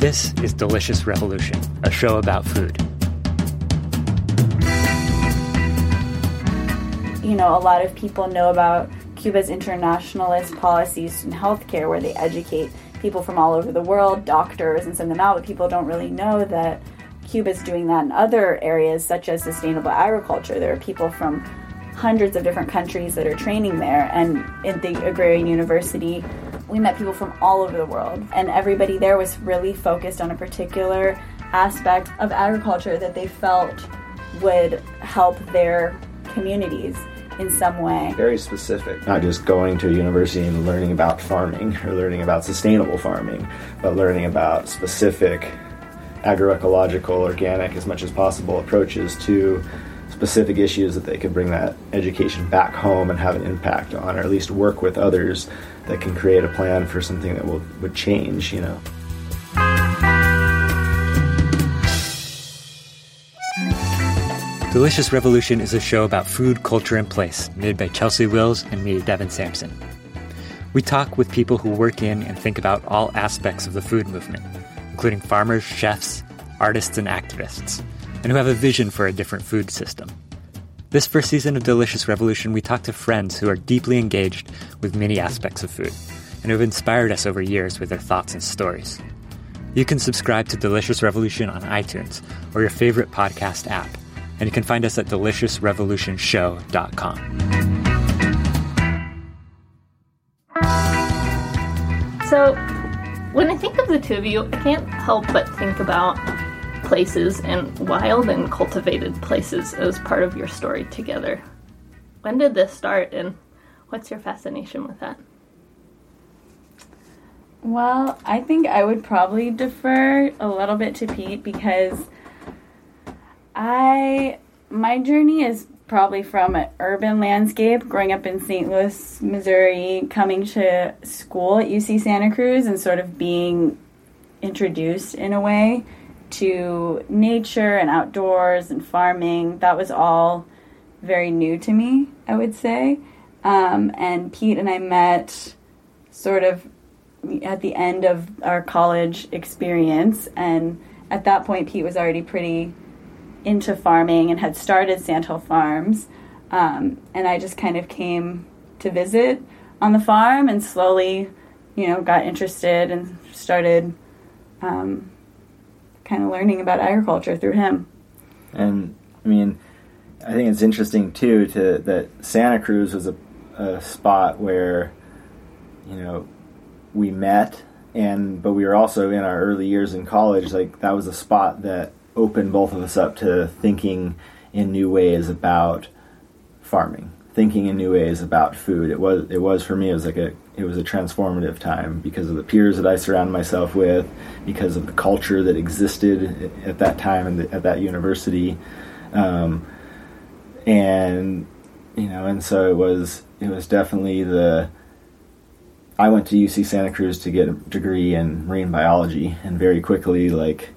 This is Delicious Revolution, a show about food. You know, a lot of people know about Cuba's internationalist policies in healthcare where they educate people from all over the world, doctors, and send them out, but people don't really know that Cuba's doing that in other areas such as sustainable agriculture. There are people from hundreds of different countries that are training there, and in the Agrarian University, we met people from all over the world, and everybody there was really focused on a particular aspect of agriculture that they felt would help their communities in some way. Very specific. Not just going to a university and learning about farming or learning about sustainable farming, but learning about specific agroecological, organic, as much as possible approaches to specific issues that they could bring that education back home and have an impact on, or at least work with others that can create a plan for something that will would change, you know. Delicious Revolution is a show about food, culture, and place, made by Chelsea Wills and me, Devin Sampson. We talk with people who work in and think about all aspects of the food movement, including farmers, chefs, artists, and activists and who have a vision for a different food system. This first season of Delicious Revolution, we talk to friends who are deeply engaged with many aspects of food and who have inspired us over years with their thoughts and stories. You can subscribe to Delicious Revolution on iTunes or your favorite podcast app, and you can find us at deliciousrevolutionshow.com. So, when I think of the two of you, I can't help but think about places and wild and cultivated places as part of your story together. When did this start and what's your fascination with that? Well, I think I would probably defer a little bit to Pete because I my journey is probably from an urban landscape growing up in St. Louis, Missouri, coming to school at UC Santa Cruz and sort of being introduced in a way to nature and outdoors and farming. That was all very new to me, I would say. Um, and Pete and I met sort of at the end of our college experience. And at that point, Pete was already pretty into farming and had started Sandhill Farms. Um, and I just kind of came to visit on the farm and slowly, you know, got interested and started um, kind of learning about agriculture through him. And I mean, I think it's interesting too to that Santa Cruz was a, a spot where you know we met and but we were also in our early years in college like that was a spot that opened both of us up to thinking in new ways about farming thinking in new ways about food. It was it was for me. It was like a it was a transformative time because of the peers that I surrounded myself with, because of the culture that existed at that time and at that university, um, and you know, and so it was it was definitely the. I went to UC Santa Cruz to get a degree in marine biology, and very quickly, like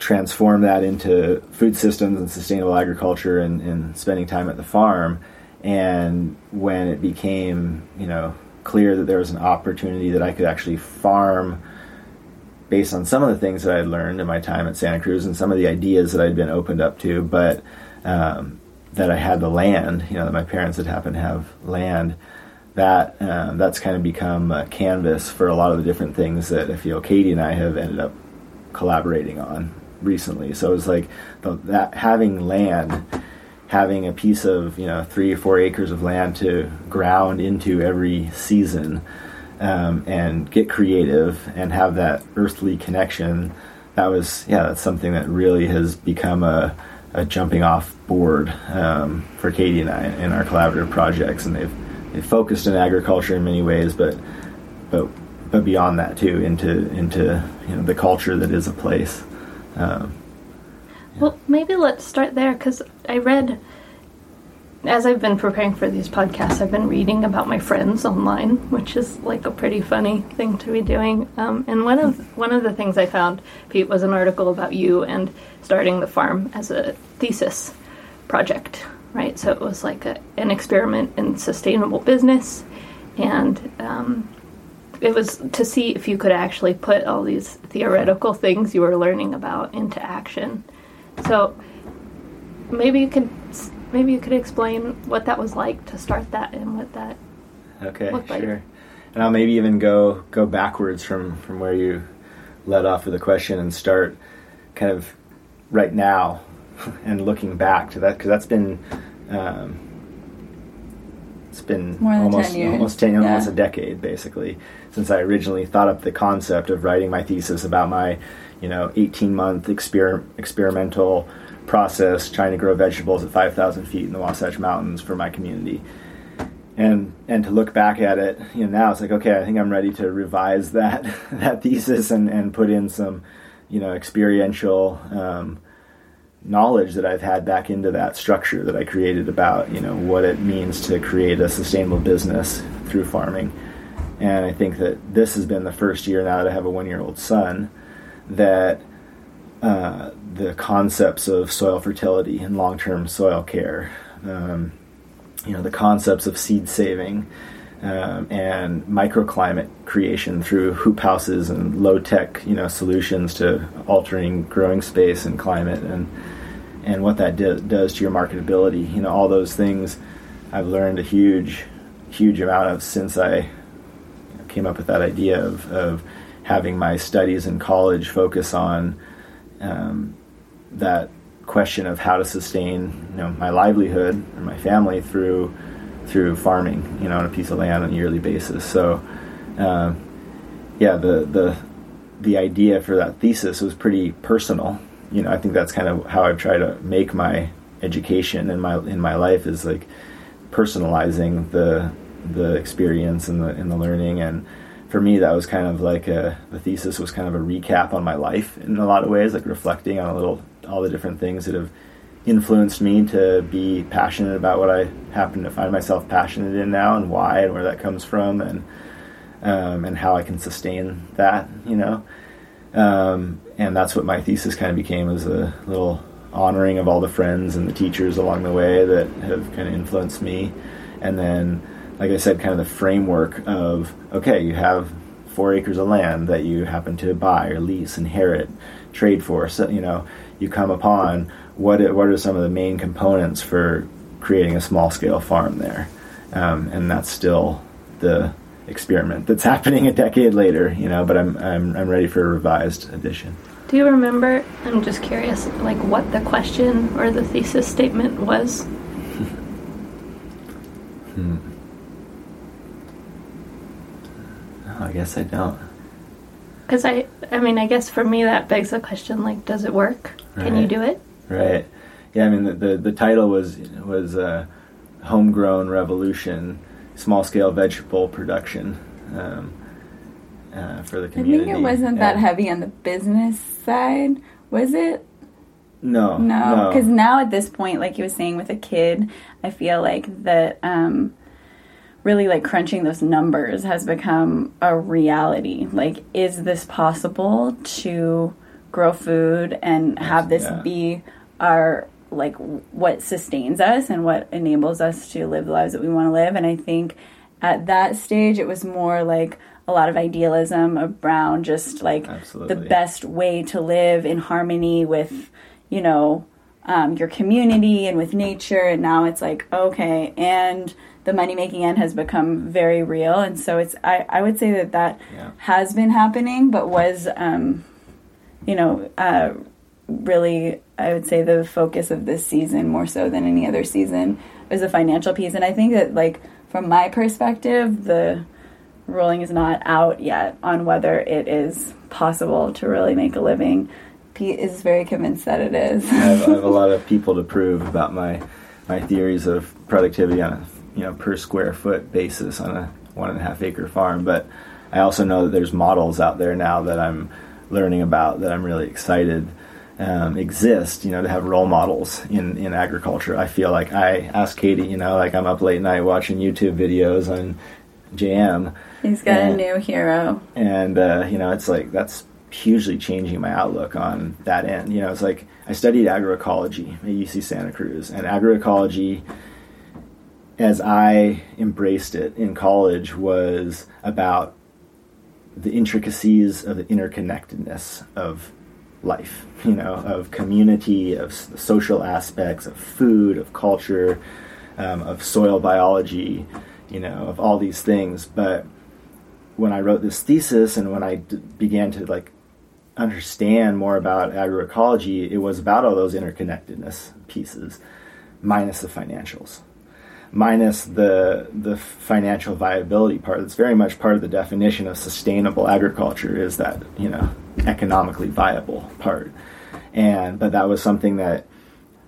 transform that into food systems and sustainable agriculture and, and, spending time at the farm. And when it became, you know, clear that there was an opportunity that I could actually farm based on some of the things that I had learned in my time at Santa Cruz and some of the ideas that I'd been opened up to, but um, that I had the land, you know, that my parents had happened to have land. That um, that's kind of become a canvas for a lot of the different things that I feel Katie and I have ended up collaborating on recently. So it was like the, that having land, having a piece of you know three or four acres of land to ground into every season, um, and get creative and have that earthly connection. That was yeah, that's something that really has become a, a jumping off board um, for Katie and I in our collaborative projects, and they've they've focused in agriculture in many ways, but but but beyond that too into into you know the culture that is a place. Um. Well, maybe let's start there because I read, as I've been preparing for these podcasts, I've been reading about my friends online, which is like a pretty funny thing to be doing. Um, and one of one of the things I found, Pete, was an article about you and starting the farm as a thesis project, right? So it was like a, an experiment in sustainable business, and um, it was to see if you could actually put all these theoretical things you were learning about into action. So maybe you could maybe you could explain what that was like to start that and what that Okay, looked like. sure. And I'll maybe even go go backwards from from where you led off with the question and start kind of right now and looking back to that because that's been um, it's been almost 10 years. almost ten Yeah. almost a decade basically since I originally thought up the concept of writing my thesis about my you know 18 month exper- experimental process trying to grow vegetables at 5,000 feet in the Wasatch Mountains for my community and and to look back at it, you know, now it's like okay, I think I'm ready to revise that that thesis and and put in some, you know, experiential um, knowledge that I've had back into that structure that I created about you know what it means to create a sustainable business through farming. And I think that this has been the first year now that I have a one year old son that uh, the concepts of soil fertility and long term soil care. Um, you know the concepts of seed saving um, and microclimate creation through hoop houses and low tech you know solutions to altering growing space and climate and and what that do, does to your marketability you know all those things I've learned a huge huge amount of since I came up with that idea of, of having my studies in college focus on um, that question of how to sustain you know my livelihood and my family through through farming you know on a piece of land on a yearly basis. So um, yeah the the the idea for that thesis was pretty personal. You know I think that's kind of how I've tried to make my education in my in my life is like personalizing the the experience and the and the learning and for me that was kind of like a the thesis was kind of a recap on my life in a lot of ways like reflecting on a little all the different things that have influenced me to be passionate about what I happen to find myself passionate in now and why and where that comes from and um, and how I can sustain that you know? Um, and that's what my thesis kind of became as a little honoring of all the friends and the teachers along the way that have kind of influenced me. And then like I said, kind of the framework of okay, you have four acres of land that you happen to buy or lease, inherit, trade for. So you know, you come upon what what are some of the main components for creating a small scale farm there, um, and that's still the experiment that's happening a decade later. You know, but I'm I'm I'm ready for a revised edition. Do you remember? I'm just curious, like what the question or the thesis statement was. Hmm. Oh, I guess I don't. Because I, I mean, I guess for me that begs the question: like, does it work? Can you do it? Right. Yeah, I mean the the, the title was was uh, homegrown revolution, small scale vegetable production um, uh, for the community. I think it wasn't that And- heavy on the business side, was it? No, No, because now at this point, like you was saying with a kid, I feel like that um, really like crunching those numbers has become a reality. Like, is this possible to grow food and have this Yeah. be our like what sustains us and what enables us to live the lives that we want to live? And I think at that stage, it was more like a lot of idealism around just like Absolutely. the best way to live in harmony with you know um, your community and with nature and now it's like okay and the money making end has become very real and so it's i, I would say that that Yeah. has been happening but was um, you know uh, really i would say the focus of this season more so than any other season is the financial piece and i think that like from my perspective the ruling is not out yet on whether it is possible to really make a living. Pete is very convinced that it is. I have, I have a lot of people to prove about my my theories of productivity on a you know per square foot basis on a one and a half acre farm. But I also know that there's models out there now that I'm learning about that I'm really excited um, exist. You know, to have role models in in agriculture. I feel like I ask Katie. You know, like I'm up late night watching YouTube videos on JM He's got Yeah. a new hero. and uh, you know it's like that's hugely changing my outlook on that end you know it's like i studied agroecology at uc santa cruz and agroecology as i embraced it in college was about the intricacies of the interconnectedness of life, you know, of community, of social aspects, of food, of culture, um, of soil biology, you know, of all these things. But when I wrote this thesis and when I d- began to like understand more about agroecology, it was about all those interconnectedness pieces, minus the financials minus the the financial viability part. It's very much part of the definition of sustainable agriculture is that you know economically viable part. And but that was something that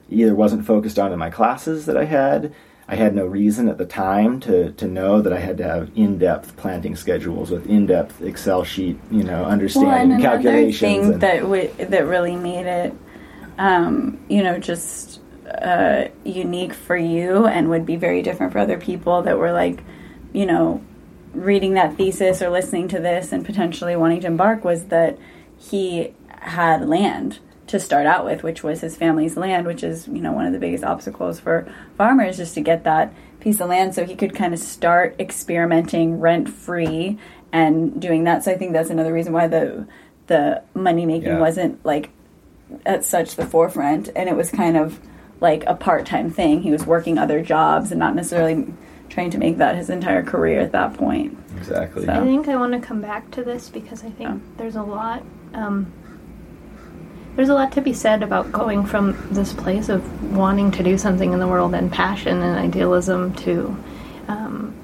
either wasn't focused on in my classes that I had. I had no reason at the time to, to know that I had to have in depth planting schedules with in depth Excel sheet, you know, understanding well, and calculations. Thing and, that w- that really made it, um, you know, just uh, unique for you and would be very different for other people that were like, you know, reading that thesis or listening to this and potentially wanting to embark was that he had land to start out with, which was his family's land, which is, you know, one of the biggest obstacles for farmers just to get that piece of land so he could kind of start experimenting rent free and doing that. So I think that's another reason why the the money making Yeah. wasn't like at such the forefront and it was kind of like a part-time thing. He was working other jobs and not necessarily trying to make that his entire career at that point. exactly. So- I think I want to come back to this because I think Oh. there's a lot. Um, there's a lot to be said about going from this place of wanting to do something in the world and passion and idealism to um,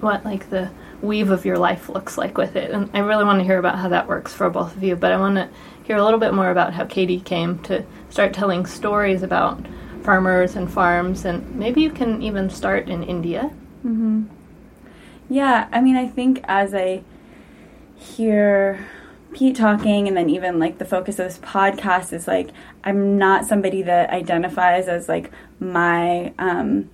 what like the weave of your life looks like with it. And I really want to hear about how that works for both of you. But I want to hear a little bit more about how Katie came to start telling stories about farmers and farms. And maybe you can even start in India. Yeah, I mean, I think as I hear Pete talking, and then even like the focus of this podcast is like, I'm not somebody that identifies as like my, um,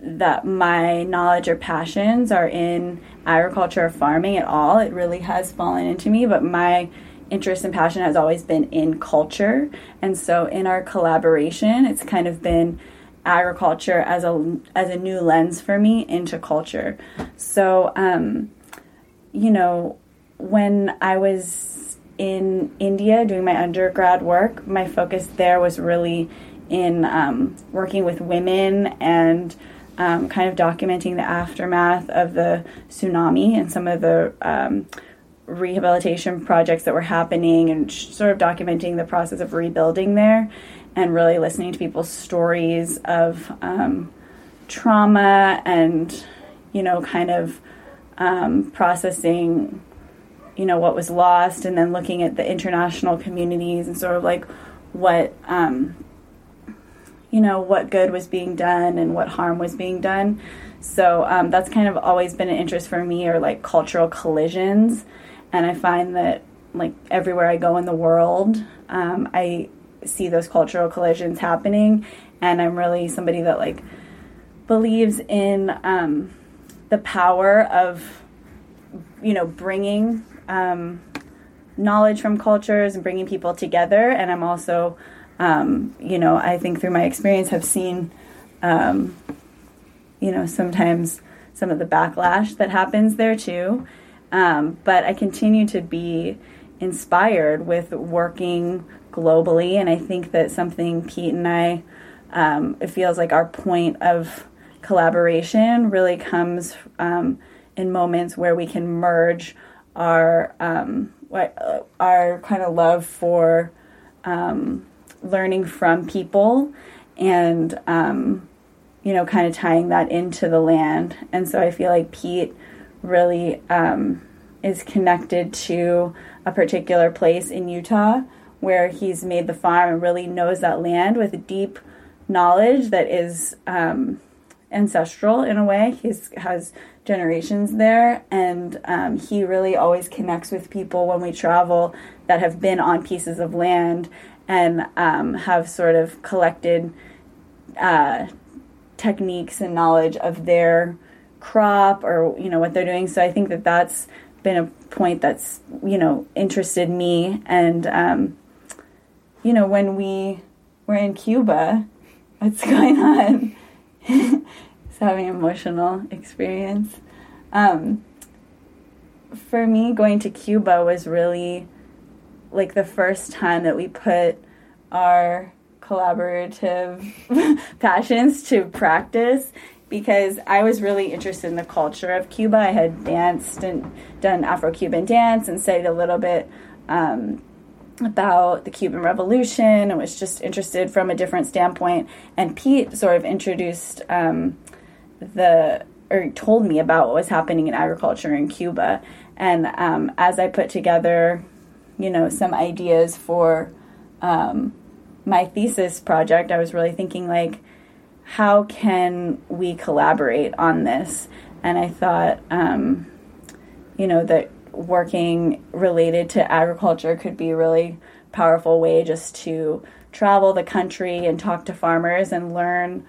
that my knowledge or passions are in agriculture or farming at all. It really has fallen into me, but my interest and passion has always been in culture. And so in our collaboration, it's kind of been agriculture as a as a new lens for me into culture. So um, you know, when I was in India doing my undergrad work, my focus there was really in um, working with women and um, kind of documenting the aftermath of the tsunami and some of the um, rehabilitation projects that were happening and sort of documenting the process of rebuilding there and really listening to people's stories of um, trauma and, you know, kind of um, processing you know what was lost and then looking at the international communities and sort of like what um, you know what good was being done and what harm was being done. So um, that's kind of always been an interest for me or like cultural collisions and i find that like everywhere i go in the world um, i see those cultural collisions happening. And i'm really somebody that like believes in um, the power of you know bringing um, knowledge from cultures and bringing people together. And i'm also um, you know i think through my experience have seen um, you know sometimes some of the backlash that happens there too um, but i continue to be inspired with working globally and i think that something pete and i um, it feels like our point of collaboration really comes um, in moments where we can merge our um, uh, our kind of love for um, learning from people and um, you know kind of tying that into the land. And so i feel like pete really um, is connected to a particular place in utah where he's made the farm and really knows that land with deep knowledge that is um, ancestral in a way. He has generations there, and um, he really always connects with people when we travel that have been on pieces of land and um, have sort of collected uh, techniques and knowledge of their crop or you know what they're doing. So I think that that's been a point that's you know interested me, and um, you know when we were in Cuba, what's going on? It's having an emotional experience. Um, for me, going to Cuba was really like the first time that we put our collaborative passions to practice because I was really interested in the culture of Cuba. I had danced and done Afro Cuban dance and studied a little bit um, about the Cuban Revolution and was just interested from a different standpoint. And Pete sort of introduced um, the or told me about what was happening in agriculture in Cuba. And um, as I put together, you know, some ideas for um, my thesis project, I was really thinking like, how can we collaborate on this? And I thought, um, you know, that working related to agriculture could be a really powerful way just to travel the country and talk to farmers and learn,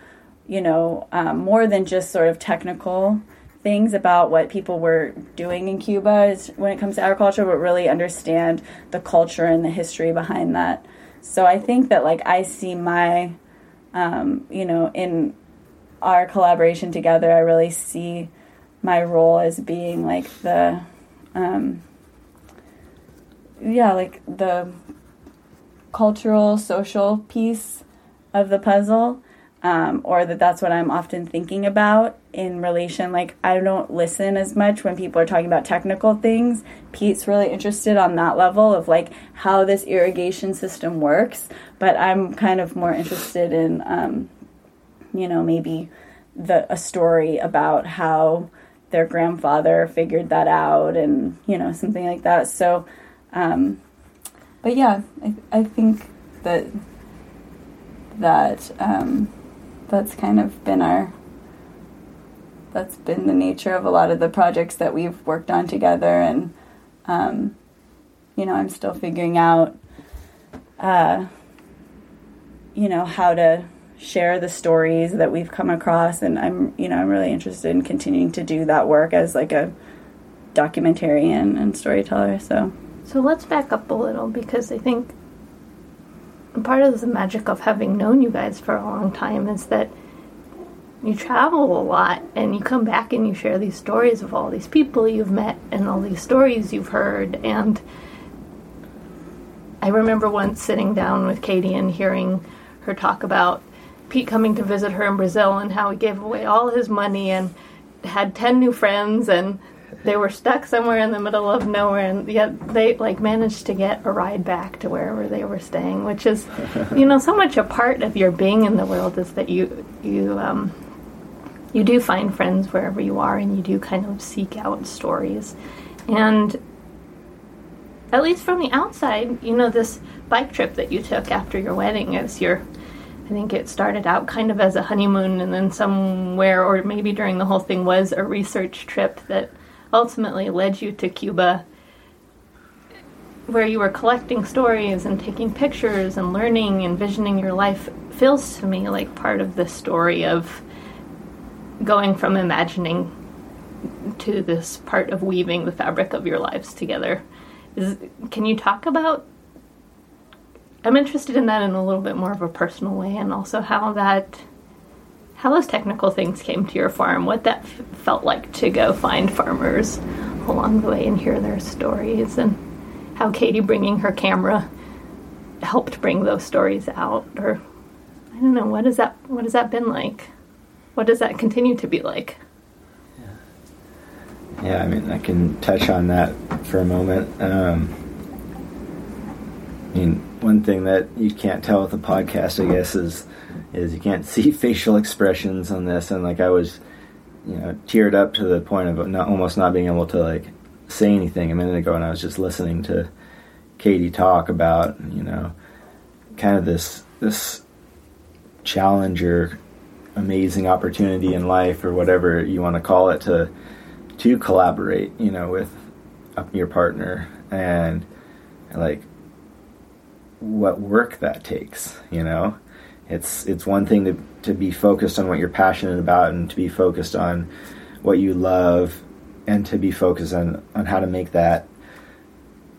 you know, um, more than just sort of technical things about what people were doing in Cuba when it comes to agriculture, but really understand the culture and the history behind that. So I think that like I see my, um, you know, in our collaboration together, I really see my role as being like the, um, yeah, like the cultural, social piece of the puzzle um, or that that's what I'm often thinking about in relation. Like, I don't listen as much when people are talking about technical things. Pete's really interested on that level of like how this irrigation system works, but I'm kind of more interested in, um, you know, maybe the a story about how their grandfather figured that out and you know something like that. So, um, but yeah, I, I think that that. Um, that's kind of been our that's been the nature of a lot of the projects that we've worked on together. And um, you know i'm still figuring out uh, you know how to share the stories that we've come across. And i'm you know i'm really interested in continuing to do that work as like a documentarian and storyteller. So so let's back up a little because i think part of the magic of having known you guys for a long time is that you travel a lot and you come back and you share these stories of all these people you've met and all these stories you've heard. And I remember once sitting down with Katie and hearing her talk about Pete coming to visit her in Brazil and how he gave away all his money and had 10 new friends and they were stuck somewhere in the middle of nowhere. And yet they like managed to get a ride back to wherever they were staying which is you know so much a part of your being in the world is that you you um you do find friends wherever you are and you do kind of seek out stories. And at least from the outside you know this bike trip that you took after your wedding is your I think it started out kind of as a honeymoon, and then somewhere, or maybe during the whole thing, was a research trip that ultimately led you to Cuba, where you were collecting stories and taking pictures and learning, envisioning your life, feels to me like part of the story of going from imagining to this part of weaving the fabric of your lives together. Is, can you talk about? I'm interested in that in a little bit more of a personal way, and also how that how those technical things came to your farm, what that f- felt like to go find farmers along the way and hear their stories, and how Katie bringing her camera helped bring those stories out. Or I don't know, what has that what has that been like? What does that continue to be like? Yeah, I mean, I can touch on that for a moment. Um, I mean, one thing that you can't tell with a podcast, I guess, is is you can't see facial expressions on this, and like I was, you know, teared up to the point of not almost not being able to like say anything a minute ago, and I was just listening to Katie talk about you know, kind of this this challenger, amazing opportunity in life, or whatever you want to call it, to to collaborate, you know, with uh, your partner and like what work that takes, you know it's it's one thing to to be focused on what you're passionate about and to be focused on what you love and to be focused on on how to make that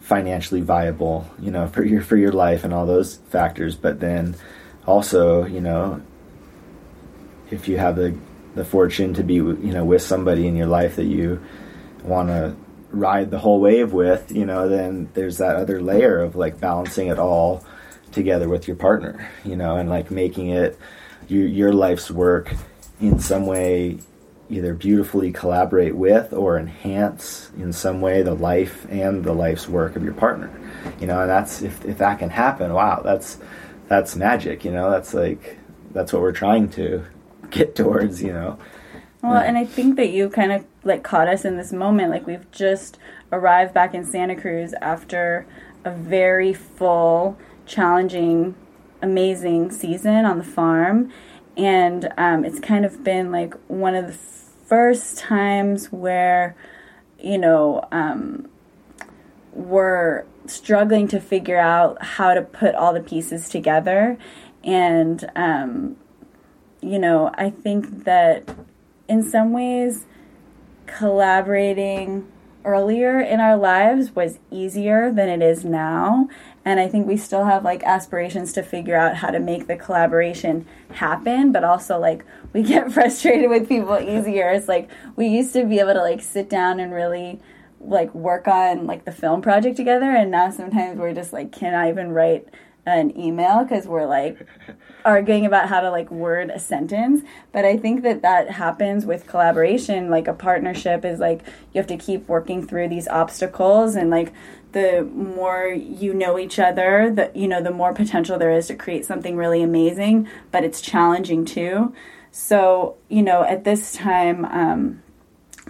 financially viable, you know, for your for your life and all those factors. But then also, you know, if you have the the fortune to be you know with somebody in your life that you want to ride the whole wave with, you know, then there's that other layer of like balancing it all together with your partner, you know, and like making it your your life's work in some way either beautifully collaborate with or enhance in some way the life and the life's work of your partner. You know, and that's if if that can happen, wow, that's that's magic, you know, that's like that's what we're trying to get towards, you know. Well, and I think that you kind of like caught us in this moment. Like we've just arrived back in Santa Cruz after a very full, challenging, amazing season on the farm, and um, it's kind of been like one of the first times where, you know, um, we're struggling to figure out how to put all the pieces together, and um, you know, I think that in some ways, collaborating earlier in our lives was easier than it is now. And I think we still have like aspirations to figure out how to make the collaboration happen, but also like we get frustrated with people easier. It's like we used to be able to like sit down and really like work on like the film project together and now sometimes we're just like cannot even write an email because we're like arguing about how to like word a sentence. But i think that that happens with collaboration. Like a partnership is like you have to keep working through these obstacles and like the more you know each other the you know the more potential there is to create something really amazing but it's challenging too. So you know at this time um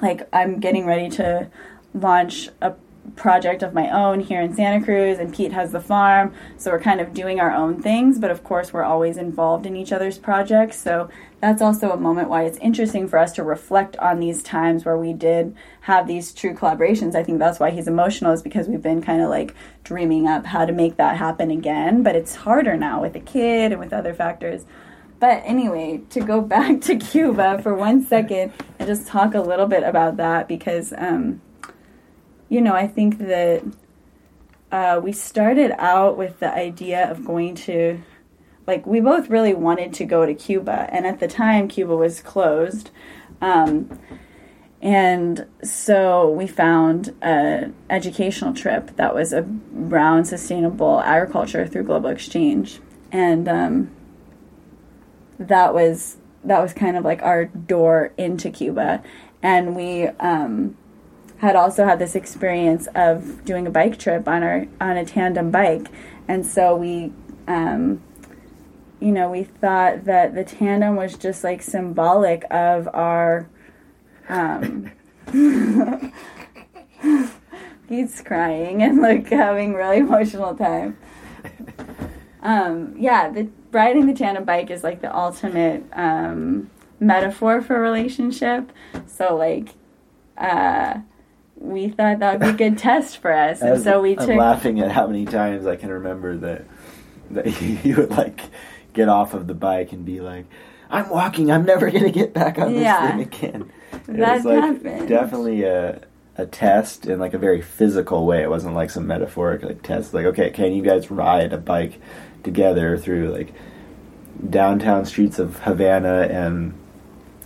like i'm getting ready to launch a project of my own here in Santa Cruz, and Pete has the farm. So we're kind of doing our own things, but of course, we're always involved in each other's projects. So that's also a moment why it's interesting for us to reflect on these times where we did have these true collaborations. I think that's why he's emotional, is because we've been kind of like dreaming up how to make that happen again. But it's harder now with a kid and with other factors. But anyway, to go back to Cuba for one second and just talk a little bit about that because. Um, you know, I think that uh, we started out with the idea of going to, like, we both really wanted to go to Cuba, and at the time, Cuba was closed. Um, and so we found an educational trip that was around sustainable agriculture through global exchange, and um, that was that was kind of like our door into Cuba, and we um, had also had this experience of doing a bike trip on our on a tandem bike, and so we, um, you know, we thought that the tandem was just like symbolic of our. Um, he's crying and like having really emotional time. Um, yeah, the riding the tandem bike is like the ultimate um, metaphor for relationship. So like. Uh, we thought that would be a good test for us, and so we I'm took. laughing at how many times I can remember that that you would like get off of the bike and be like, "I'm walking. I'm never gonna get back on this Yeah. thing again." It That was like happened. definitely a a test in like a very physical way. It wasn't like some metaphoric like test. Like, okay, can you guys ride a bike together through like downtown streets of Havana and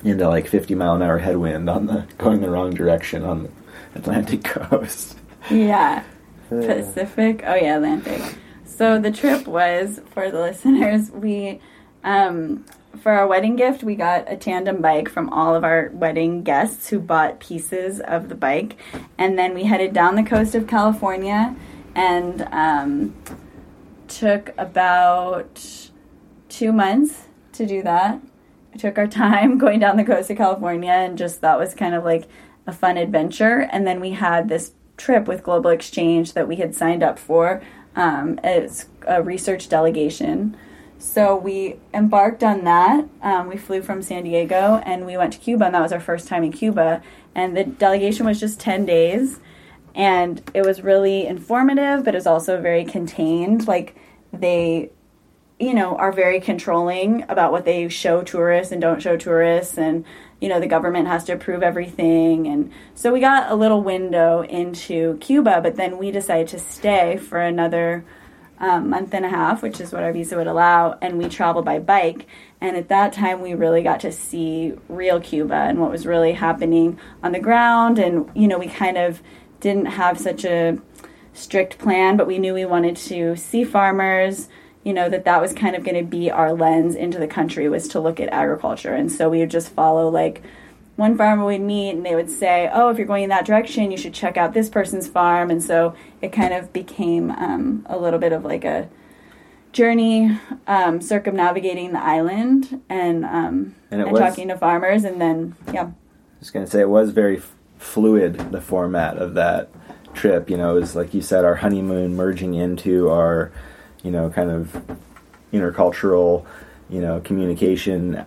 into like 50 mile an hour headwind on the going the wrong direction on Atlantic coast. Yeah. Pacific. Oh yeah, Atlantic. So the trip was for the listeners. We, um, for our wedding gift, we got a tandem bike from all of our wedding guests who bought pieces of the bike, and then we headed down the coast of California, and um, took about two months to do that. We took our time going down the coast of California, and just that was kind of like a fun adventure. And then we had this trip with Global Exchange that we had signed up for um, as a research delegation. So we embarked on that. Um, we flew from San Diego and we went to Cuba, and that was our first time in Cuba. And the delegation was just 10 days. And it was really informative, but it was also very contained. Like, they you know, are very controlling about what they show tourists and don't show tourists, and you know, the government has to approve everything. And so we got a little window into Cuba, but then we decided to stay for another um, month and a half, which is what our visa would allow, and we traveled by bike. And at that time, we really got to see real Cuba and what was really happening on the ground. And, you know, we kind of didn't have such a strict plan, but we knew we wanted to see farmers. You know that that was kind of going to be our lens into the country was to look at agriculture, and so we would just follow like one farmer we'd meet and they would say, "Oh, if you're going in that direction, you should check out this person's farm." And so it kind of became um, a little bit of like a journey um, circumnavigating the island and um, And and was- talking to farmers, and then yeah, just going to say it was very f- fluid the format of that trip. You know it was like you said our honeymoon merging into our you know kind of intercultural you know communication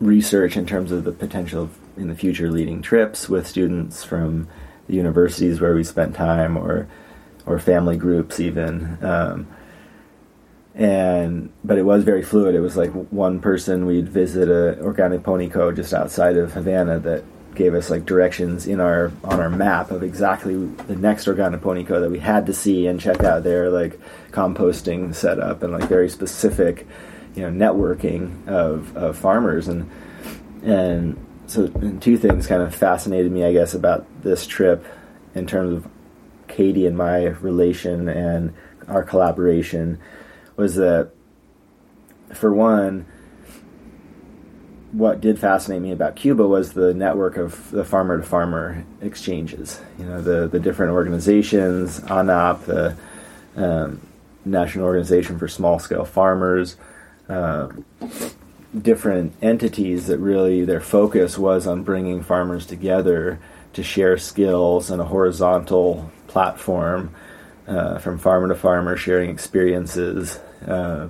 research in terms of the potential of, in the future leading trips with students from the universities where we spent time or or family groups even um, and but it was very fluid. It was like one person we'd visit a organopónico just outside of Havana that gave us like directions in our on our map of exactly the next organopónico that we had to see and check out their like composting setup and like very specific you know networking of, of farmers. And and so and two things kind of fascinated me I guess about this trip in terms of Katie and my relation and our collaboration was that for one what did fascinate me about Cuba was the network of the farmer to farmer exchanges. You know, the, the different organizations, ANAP, the um, National Organization for Small Scale Farmers, uh, different entities that really their focus was on bringing farmers together to share skills and a horizontal platform uh, from farmer to farmer, sharing experiences. Uh,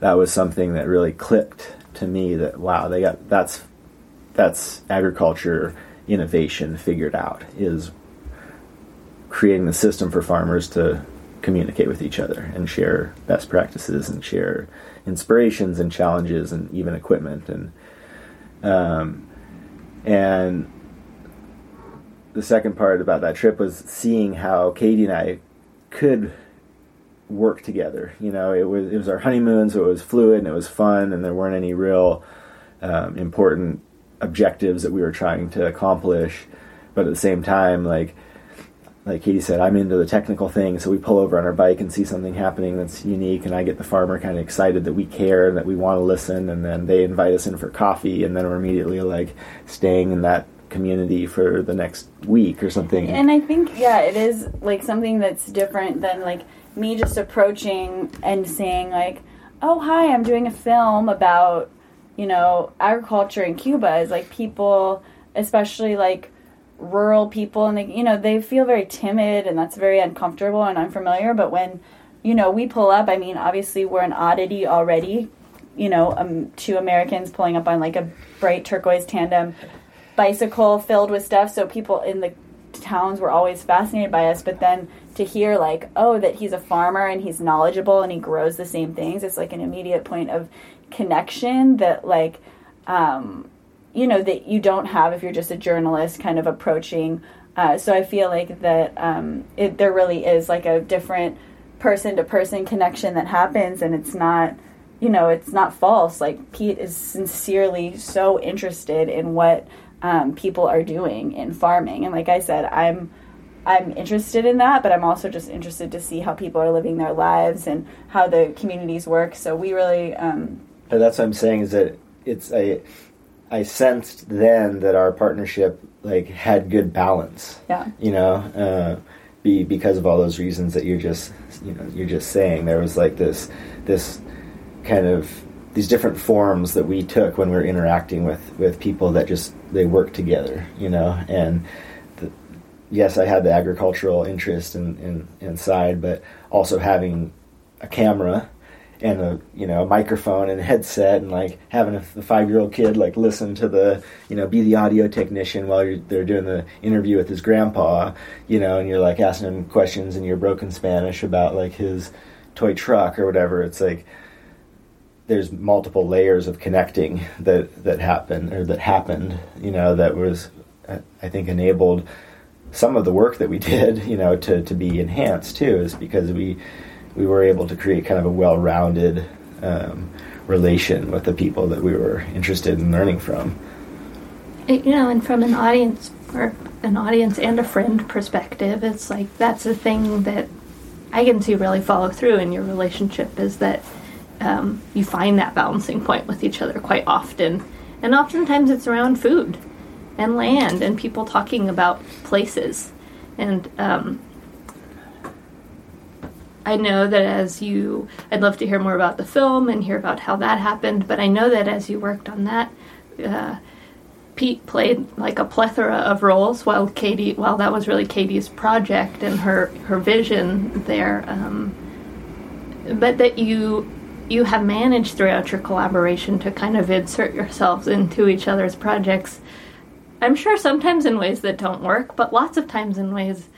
that was something that really clicked to me. That wow, they got that's that's agriculture innovation figured out is creating the system for farmers to communicate with each other and share best practices and share inspirations and challenges and even equipment and um, and the second part about that trip was seeing how Katie and I could work together. You know, it was it was our honeymoon, so it was fluid and it was fun, and there weren't any real um, important objectives that we were trying to accomplish. But at the same time, like like Katie said, I'm into the technical thing, so we pull over on our bike and see something happening that's unique, and I get the farmer kind of excited that we care and that we want to listen, and then they invite us in for coffee, and then we're immediately like staying in that community for the next week or something. And I think, yeah, it is like something that's different than like me just approaching and saying, like, oh, hi, I'm doing a film about, you know, agriculture in Cuba. Is like people, especially like rural people, and they, you know, they feel very timid and that's very uncomfortable and unfamiliar. But when, you know, we pull up, I mean, obviously we're an oddity already. You know, um, two Americans pulling up on like a bright turquoise tandem bicycle filled with stuff. So people in the towns were always fascinated by us. But then to hear like, oh, that he's a farmer and he's knowledgeable and he grows the same things, it's like an immediate point of connection that like, um, you know, that you don't have if you're just a journalist kind of approaching. Uh, so I feel like that um, it, there really is like a different person to person connection that happens, and it's not you know, it's not false. Like Pete is sincerely so interested in what um, people are doing in farming, and like I said, I'm I'm interested in that, but I'm also just interested to see how people are living their lives and how the communities work. So we really, um, But that's what I'm saying is that it's I I sensed then that our partnership like had good balance. yeah, You know, uh, be because of all those reasons that you're just you know you're just saying. There was like this this kind of these different forms that we took when we were interacting with with people that just they work together. You know, and the, yes, I had the agricultural interest in, in inside, but also having a camera and a you know a microphone and a headset and like having a, the five year old kid like listen to the you know be the audio technician while they're doing the interview with his grandpa you know and you're like asking him questions in your broken Spanish about like his toy truck or whatever it's like there's multiple layers of connecting that that happen or that happened you know that was I think enabled some of the work that we did you know to to be enhanced too is because we we were able to create kind of a well-rounded um, relation with the people that we were interested in learning from. You know, and from an audience or an audience and a friend perspective, it's like that's the thing that I can see really follow through in your relationship is that um, you find that balancing point with each other quite often, and oftentimes it's around food and land and people talking about places, and um, I know that as you, I'd love to hear more about the film and hear about how that happened, but I know that as you worked on that, uh, Pete played like a plethora of roles while Katie, while that was really Katie's project and her, her vision there. Um, but that you you have managed throughout your collaboration to kind of insert yourselves into each other's projects. I'm sure sometimes in ways that don't work, but lots of times in ways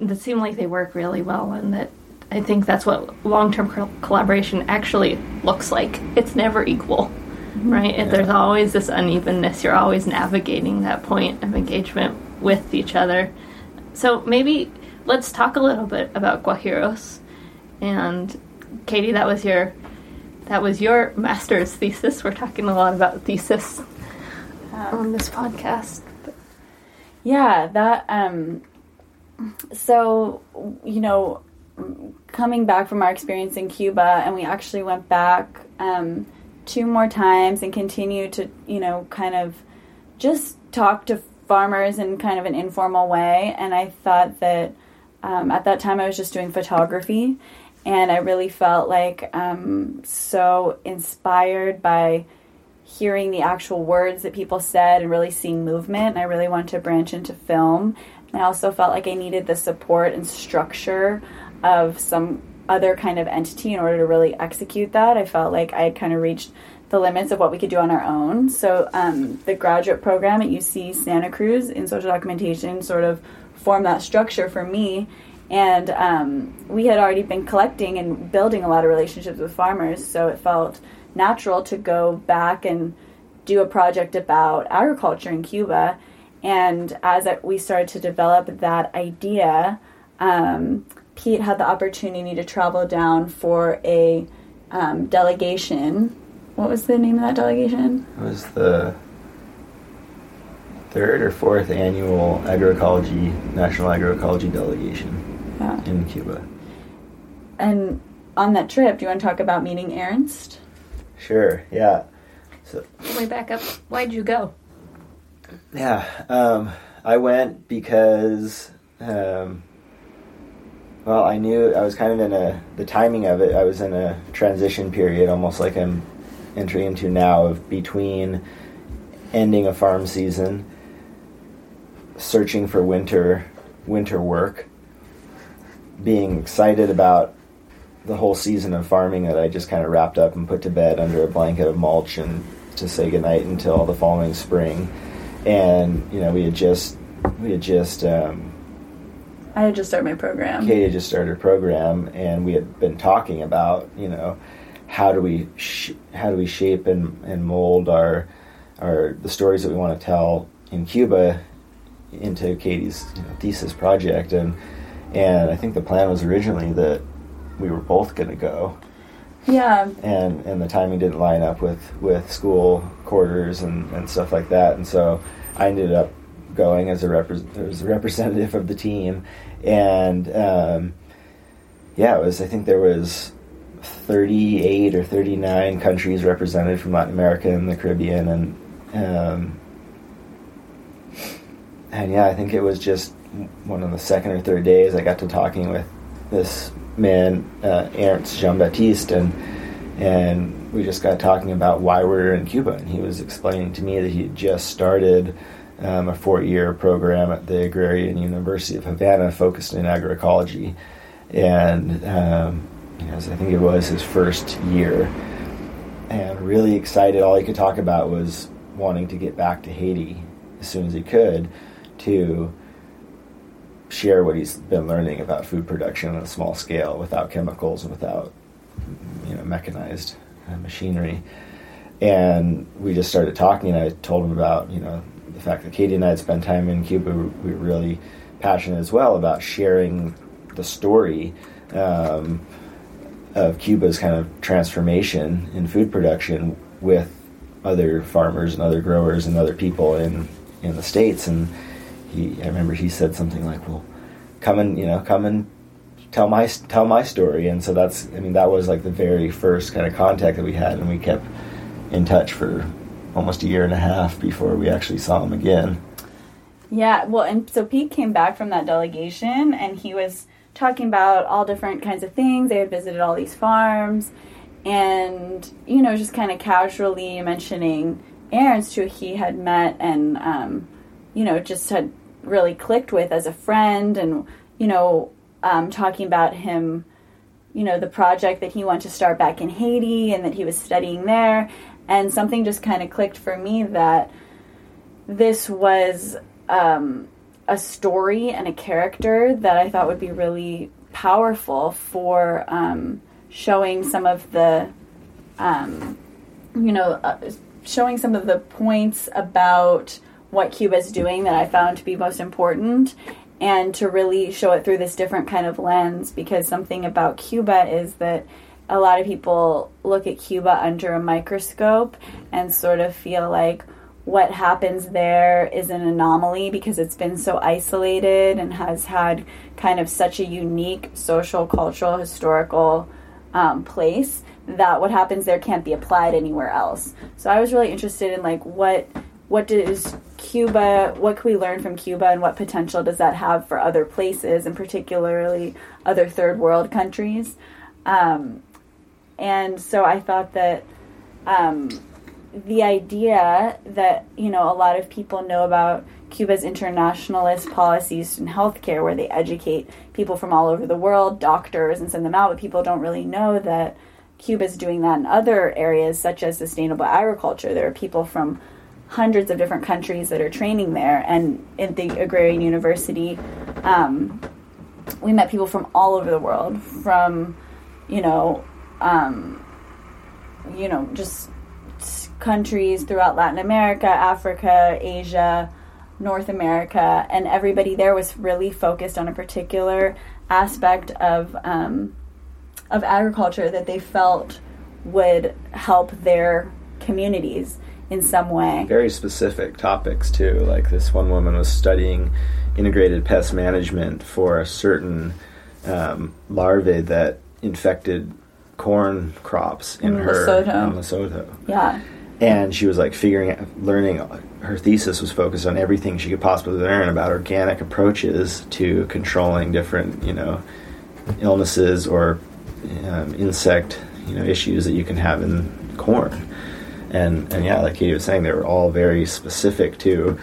that seem like they work really well and that I think that's what long term co- collaboration actually looks like. It's never equal, mm-hmm. right? Yeah. There's always this unevenness. You're always navigating that point of engagement with each other. So maybe let's talk a little bit about Guajiros. And Katie, that was your that was your master's thesis. We're talking a lot about thesis um, on this podcast. But. Yeah, that um so you know coming back from our experience in Cuba, and we actually went back um, two more times and continued to, you know, kind of just talk to farmers in kind of an informal way. And I thought that um, at that time I was just doing photography, and I really felt like um, so inspired by hearing the actual words that people said and really seeing movement. And I really wanted to branch into film. And I also felt like I needed the support and structure of some other kind of entity in order to really execute that. I felt like I had kind of reached the limits of what we could do on our own. So um, the graduate program at UC Santa Cruz in social documentation sort of formed that structure for me. And um, we had already been collecting and building a lot of relationships with farmers, so it felt natural to go back and do a project about agriculture in Cuba. And as we started to develop that idea, um, Pete had the opportunity to travel down for a um, delegation. What was the name of that delegation? It was the third or fourth annual agroecology national agroecology delegation yeah. in Cuba. And on that trip, do you want to talk about meeting Ernst? Sure. Yeah. So way back up. Why'd you go? Yeah, um, I went because um, well, I knew I was kind of in a the timing of it. I was in a transition period, almost like I'm entering into now, of between ending a farm season, searching for winter winter work, being excited about the whole season of farming that I just kind of wrapped up and put to bed under a blanket of mulch and to say goodnight until the following spring. And you know, we had just we had just um, I had just started my program. Katie had just started her program, and we had been talking about, you know, how do we sh- how do we shape and, and mold our our the stories that we want to tell in Cuba into Katie's you know, thesis project, and and I think the plan was originally that we were both going to go. Yeah. And and the timing didn't line up with with school quarters and and stuff like that, and so I ended up going as a, repre- as a representative of the team, and um, yeah, it was. I think there was 38 or 39 countries represented from Latin America and the Caribbean, and um, and yeah, I think it was just one of the second or third days I got to talking with this man, uh, Ernst Jean Baptiste, and and we just got talking about why we're in Cuba, and he was explaining to me that he had just started um, a four-year program at the Agrarian University of Havana focused in agroecology, and um, I think it was his first year, and really excited. All he could talk about was wanting to get back to Haiti as soon as he could to share what he's been learning about food production on a small scale without chemicals and without you know mechanized uh, machinery. And we just started talking and i told him about you know the fact that Katie and I had spent time in Cuba, we were really passionate as well about sharing the story um, of Cuba's kind of transformation in food production with other farmers and other growers and other people in in the states, and he I remember he said something like, "Well, come and you know come and tell my tell my story," and so that's I mean that was like the very first kind of contact that we had, and we kept in touch for almost a year and a half before we actually saw him again. Yeah, well, and so Pete came back from that delegation and he was talking about all different kinds of things. They had visited all these farms and, you know, just kind of casually mentioning Ernst, who he had met and, um, you know, just had really clicked with as a friend and, you know, um, talking about him, you know, the project that he wanted to start back in Haiti and that he was studying there. And something just kind of clicked for me that this was um, a story and a character that I thought would be really powerful for um, showing some of the, um, you know, uh, showing some of the points about what Cuba is doing that I found to be most important and to really show it through this different kind of lens because something about Cuba is that a lot of people look at Cuba under a microscope and sort of feel like what happens there is an anomaly because it's been so isolated and has had kind of such a unique social, cultural, historical um, place that what happens there can't be applied anywhere else. So I was really interested in like what what does Cuba, what can we learn from Cuba, and what potential does that have for other places, and particularly other third world countries? Um, and so I thought that um, the idea that you know a lot of people know about Cuba's internationalist policies in healthcare, where they educate people from all over the world, doctors, and send them out, but people don't really know that Cuba's doing that in other areas, such as sustainable agriculture. There are people from hundreds of different countries that are training there, and at the Agrarian University, um, we met people from all over the world, from you know um, you know, just countries throughout Latin America, Africa, Asia, North America, and everybody there was really focused on a particular aspect of um, of agriculture that they felt would help their communities in some way. Very specific topics too. Like this one woman was studying integrated pest management for a certain um, larvae that infected corn crops in, In her Lesotho. in Lesotho. Yeah. And she was like figuring out, learning. Her thesis was focused on everything she could possibly learn about organic approaches to controlling different, you know, illnesses or um, insect, you know, issues that you can have in corn. And and yeah, like Katie was saying, they were all very specific to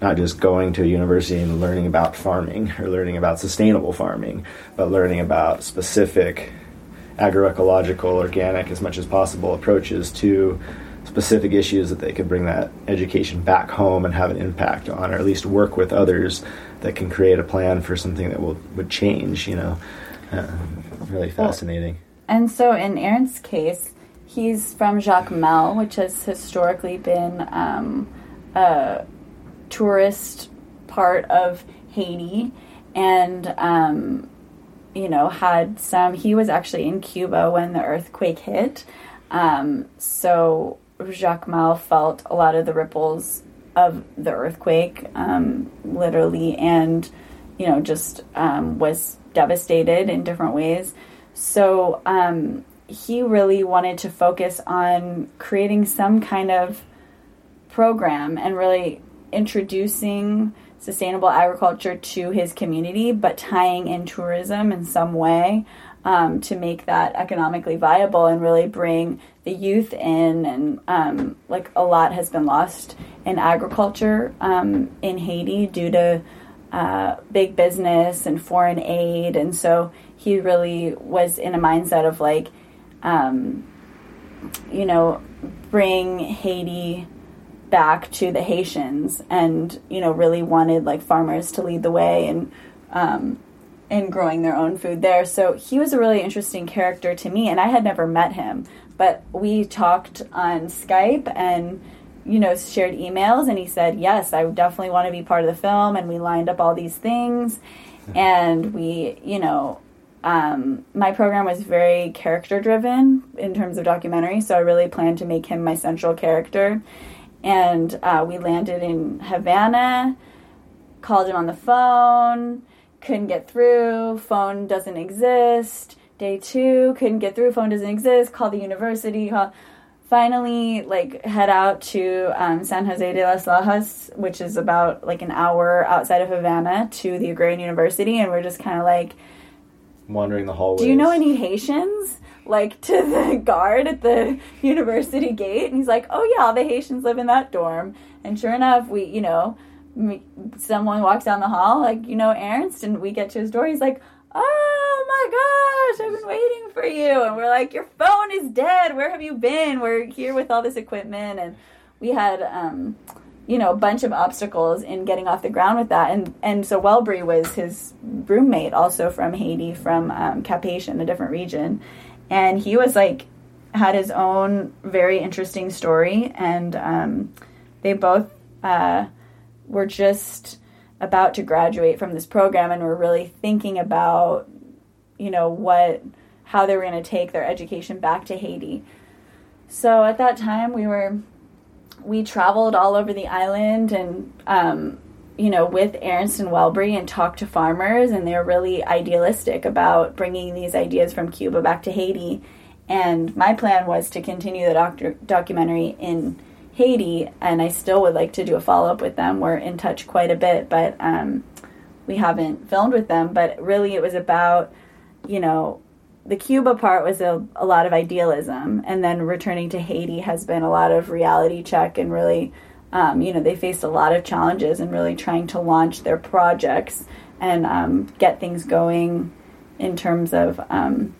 not just going to a university and learning about farming or learning about sustainable farming, but learning about specific agroecological, organic, as much as possible approaches to specific issues that they could bring that education back home and have an impact on, or at least work with others that can create a plan for something that will would change. You know, uh, really fascinating. And so in Ernst's case, he's from Jacmel, which has historically been um, a tourist part of Haiti, and um, you know had some. He was actually in Cuba when the earthquake hit, um, so Jacmel felt a lot of the ripples of the earthquake, um, literally, and you know just um, was devastated in different ways. So um, he really wanted to focus on creating some kind of program and really introducing sustainable agriculture to his community, but tying in tourism in some way um, to make that economically viable and really bring the youth in. And um, like a lot has been lost in agriculture um, in Haiti due to uh, big business and foreign aid. And so he really was in a mindset of like, um, you know, bring Haiti back to the Haitians, and you know, really wanted like farmers to lead the way and um, in growing their own food there. So he was a really interesting character to me, and I had never met him, but we talked on Skype and you know shared emails, and he said, "Yes, I definitely want to be part of the film," and we lined up all these things, and we, you know, um, my program was very character driven in terms of documentary, so I really planned to make him my central character. and uh, we landed in Havana. Called him on the phone, couldn't get through. Phone doesn't exist. Day two, couldn't get through. Phone doesn't exist. Call the university. Call, finally like head out to um, San Jose de las Lajas, which is about like an hour outside of Havana to the Agrarian University, and we're just kind of like, wandering the hallways. "Do you know any Haitians?" Like to the guard at the university gate, and he's like, "Oh yeah, all the Haitians live in that dorm." And sure enough, we you know, me, someone walks down the hall, like you know Ernst, and we get to his door. He's like, oh my gosh, I've been waiting for you. And we're like, your phone is dead. Where have you been? We're here with all this equipment. And we had, um, you know, a bunch of obstacles in getting off the ground with that. And, and so Wellebree was his roommate, also from Haiti, from um, Cap-Haïtien, a different region. And he was like, had his own very interesting story. And um, they both uh, were just about to graduate from this program and were really thinking about you know what how they were going to take their education back to Haiti. So at that time we were we traveled all over the island and um, you know with and Wellebree and talked to farmers and they were really idealistic about bringing these ideas from Cuba back to Haiti. And my plan was to continue the doctor, documentary in Haiti, and I still would like to do a follow up with them. We're in touch quite a bit, but um, we haven't filmed with them. But really, it was about, you know, the Cuba part was a, a lot of idealism, and then returning to Haiti has been a lot of reality check and really, um, you know, they faced a lot of challenges and really trying to launch their projects and um, get things going in terms of, um,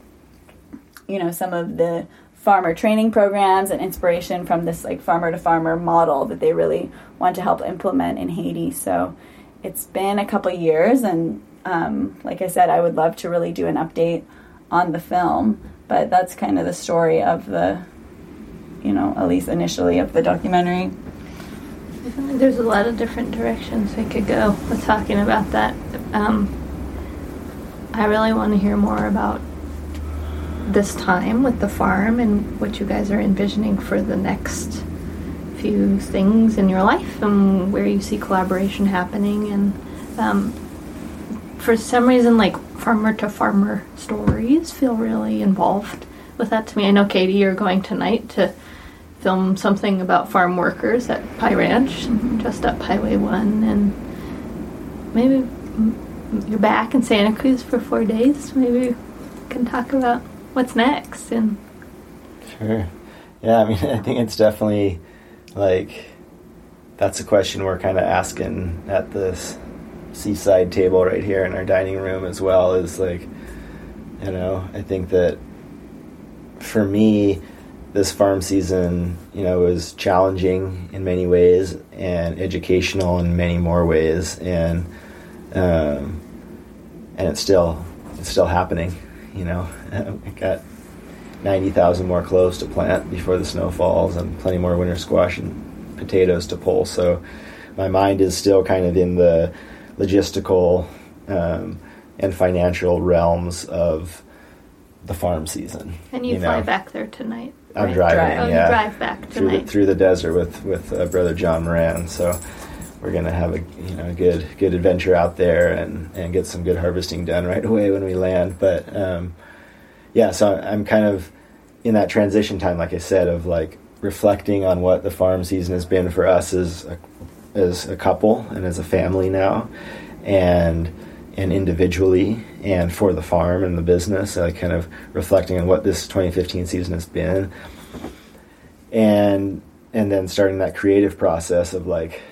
you know, some of the farmer training programs and inspiration from this like farmer to farmer model that they really want to help implement in Haiti. So it's been a couple years, and um, like I said, I would love to really do an update on the film. But that's kind of the story of the, you know, at least initially of the documentary. I feel like There's a lot of different directions we could go with talking about that. Um, I really want to hear more about this time with the farm and what you guys are envisioning for the next few things in your life and where you see collaboration happening and um, for some reason like farmer to farmer stories feel really involved with that to me. I know katie you're going tonight to film something about farm workers at pie ranch mm-hmm. just up highway 1 and maybe you're back in santa cruz for four days. Maybe we can talk about what's next and sure. Yeah i mean i think it's definitely like that's a question we're kind of asking at this seaside table right here in our dining room as well is like you know i think that for me this farm season you know was challenging in many ways and educational in many more ways and um, and it's still it's still happening you know, i got 90,000 more cloves to plant before the snow falls and plenty more winter squash and potatoes to pull. So my mind is still kind of in the logistical um, and financial realms of the farm season. And you, you fly know. back there tonight. I'm driving, drive. Oh, yeah. drive back through the, through the, desert with with uh, brother John Moran. So we're gonna have a you know a good good adventure out there and and get some good harvesting done right away when we land. But um, yeah, so I'm kind of in that transition time, like I said, of like reflecting on what the farm season has been for us as a, as a couple and as a family now, and and individually and for the farm and the business, like kind of reflecting on what this 2015 season has been, and and then starting that creative process of like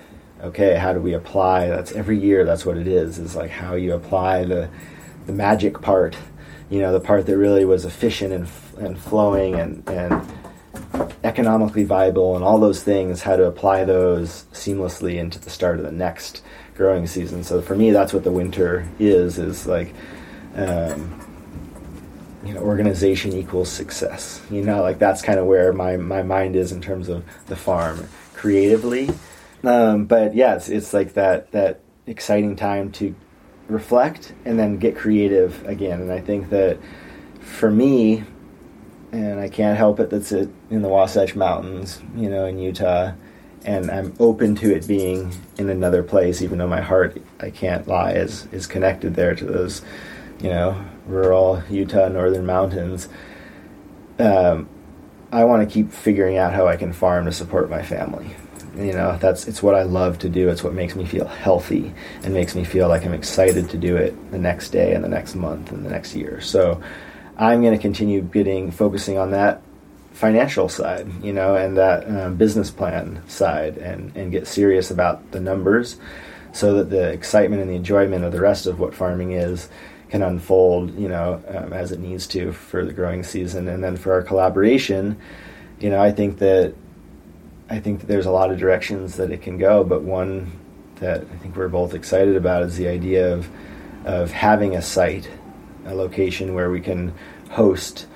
okay, how do we apply? That's every year. That's what it is. Is like how you apply the the magic part. You know, the part that really was efficient and and flowing and and economically viable and all those things. How to apply those seamlessly into the start of the next growing season. So for me, that's what the winter is. Is like. Um, you know, organization equals success. You know, like that's kind of where my, my mind is in terms of the farm. Creatively, um, but yeah, it's, it's like that that exciting time to reflect and then get creative again. And I think that for me, and I can't help it that's it in the Wasatch Mountains, you know, in Utah, and I'm open to it being in another place, even though my heart, I can't lie, is is connected there to those, you know, rural Utah northern mountains. Um, I want to keep figuring out how I can farm to support my family. You know, that's it's what I love to do. It's what makes me feel healthy and makes me feel like I'm excited to do it the next day and the next month and the next year. So I'm going to continue getting focusing on that financial side, you know, and that um, business plan side, and and get serious about the numbers, so that the excitement and the enjoyment of the rest of what farming is can unfold, you know, um, as it needs to for the growing season, and then for our collaboration, you know, I think that I think that there's a lot of directions that it can go, but one that I think we're both excited about is the idea of of having a site, a location where we can host.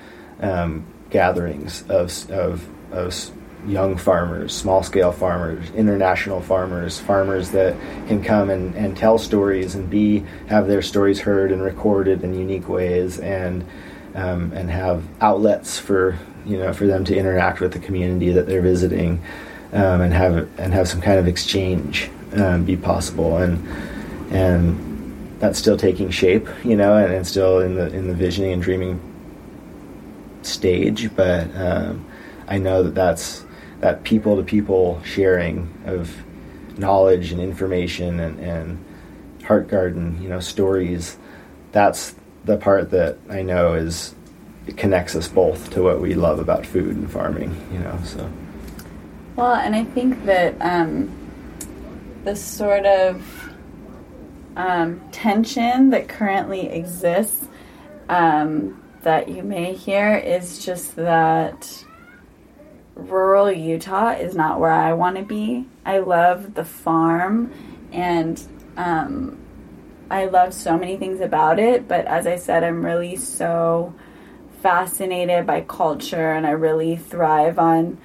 Um, gatherings of, of, of young farmers, small scale farmers, international farmers, farmers that can come and, and tell stories and be have their stories heard and recorded in unique ways and um, and have outlets for you know for them to interact with the community that they're visiting um, and have and have some kind of exchange um, be possible and and that's still taking shape you know and, still in the in the visioning and dreaming stage, but um, I know that that's that people to people sharing of knowledge and information and, and heart garden, you know, stories. That's the part that I know is it connects us both to what we love about food and farming, you know. So. Well, and I think that um, the sort of um, tension that currently exists um, that you may hear is just that rural Utah is not where I want to be. I love the farm and um, I love so many things about it, but as I said, I'm really so fascinated by culture and I really thrive on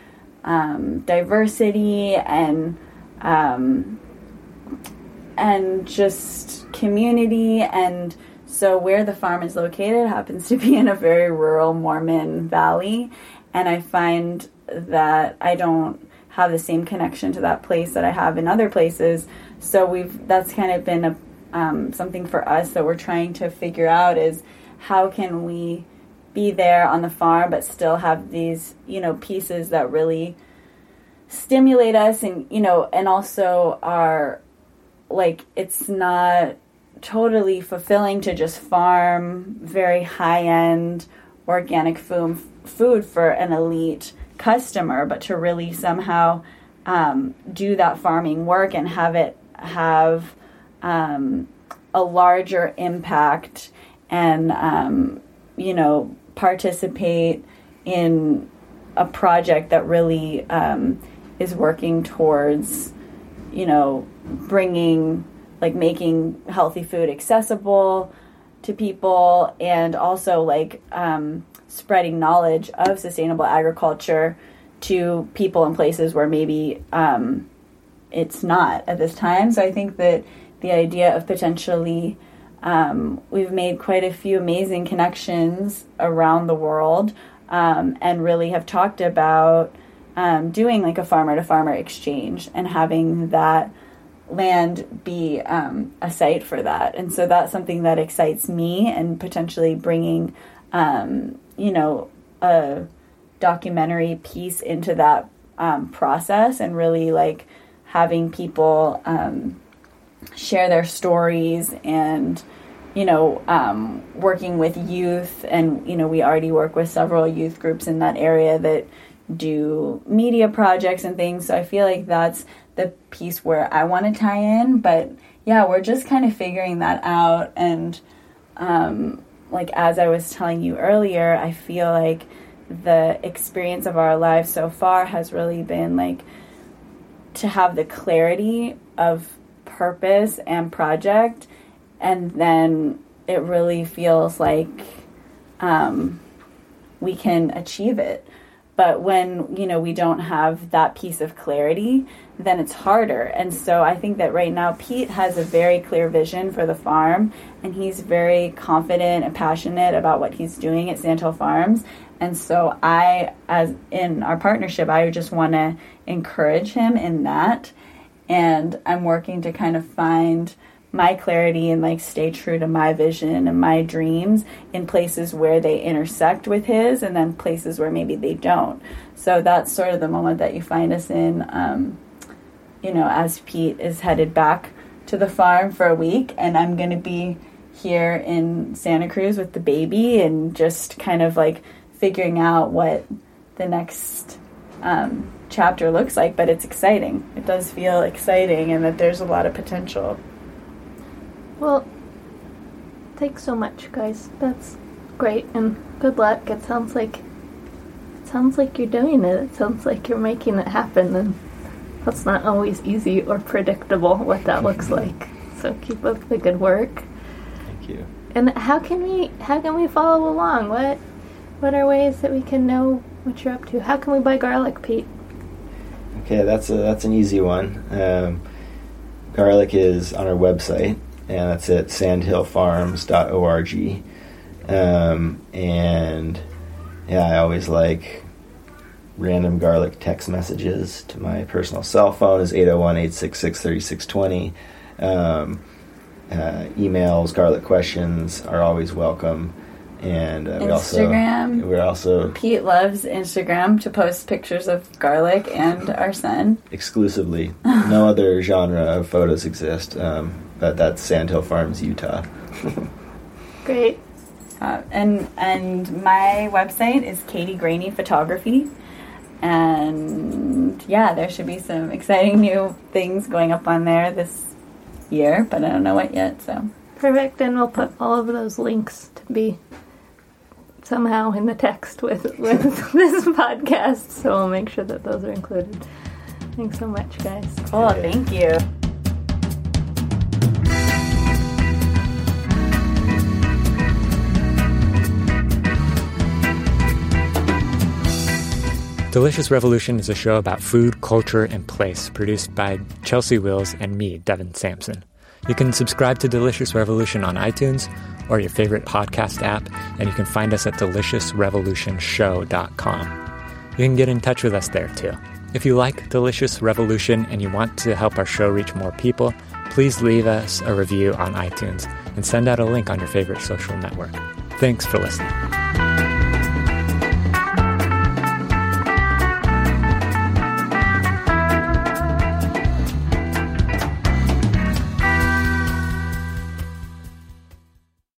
um, diversity and um, and just community and so, where the farm is located happens to be in a very rural Mormon valley, and I find that I don't have the same connection to that place that I have in other places. So, we've that's kind of been a um, something for us that we're trying to figure out is how can we be there on the farm but still have these you know pieces that really stimulate us and you know and also are like it's not totally fulfilling to just farm very high end organic food, food for an elite customer, but to really somehow um, do that farming work and have it have um, a larger impact and, um, you know, participate in a project that really um, is working towards, you know, bringing like making healthy food accessible to people and also like um, spreading knowledge of sustainable agriculture to people in places where maybe um, it's not at this time. So I think that the idea of potentially um, we've made quite a few amazing connections around the world um, and really have talked about um, doing like a farmer to farmer exchange and having that land be um, a site for that. And so that's something that excites me and potentially bringing, um, you know, a documentary piece into that um, process and really like having people um, share their stories and you know um, working with youth and you know we already work with several youth groups in that area that do media projects and things so i feel like that's the piece where I want to tie in, but yeah, we're just kind of figuring that out. And um, like as I was telling you earlier, I feel like the experience of our lives so far has really been like to have the clarity of purpose and project, and then it really feels like um, we can achieve it. But when, you know, we don't have that piece of clarity, then it's harder. And so I think that right now Pete has a very clear vision for the farm and he's very confident and passionate about what he's doing at Sandhill Farms. And so I as in our partnership, I just want to encourage him in that and I'm working to kind of find my clarity and like stay true to my vision and my dreams in places where they intersect with his and then places where maybe they don't. So that's sort of the moment that you find us in um, you know as pete is headed back to the farm for a week. And i'm going to be here in santa cruz with the baby and just kind of like figuring out what the next um, chapter looks like. But it's exciting. It does feel exciting and that there's a lot of potential Well, thanks so much, guys. That's great, and good luck. It sounds like it sounds like you're doing it. It sounds like you're making it happen, and that's not always easy or predictable what that looks like. So keep up the good work. Thank you. And how can we how can we follow along? What what are ways that we can know what you're up to? How can we buy garlic, Pete? Okay, that's a that's an easy one. Um, garlic is on our website, and that's at sandhillfarms.org. Um, and yeah, I always like random garlic text messages to my personal cell phone is 801-866-3620. Um, uh, emails, garlic questions are always welcome. And uh, we also we're also Pete loves Instagram to post pictures of garlic and our son. exclusively. no other genre of photos exist. Um, but that's Sandhill Farms, Utah. Great. Uh, and and my website is Katie Graney Photography. And yeah, there should be some exciting new things going up on there this year, but I don't know what yet. So Perfect, and we'll put all of those links to be somehow in the text with with this podcast. So we'll make sure that those are included. Thanks so much, guys. cool. Thank you. Delicious Revolution is a show about food, culture, and place produced by Chelsea Wills and me, Devin Sampson. You can subscribe to Delicious Revolution on iTunes or your favorite podcast app, and you can find us at deliciousrevolutionshow.com. You can get in touch with us there too. If you like Delicious Revolution and you want to help our show reach more people, please leave us a review on iTunes and send out a link on your favorite social network. Thanks for listening.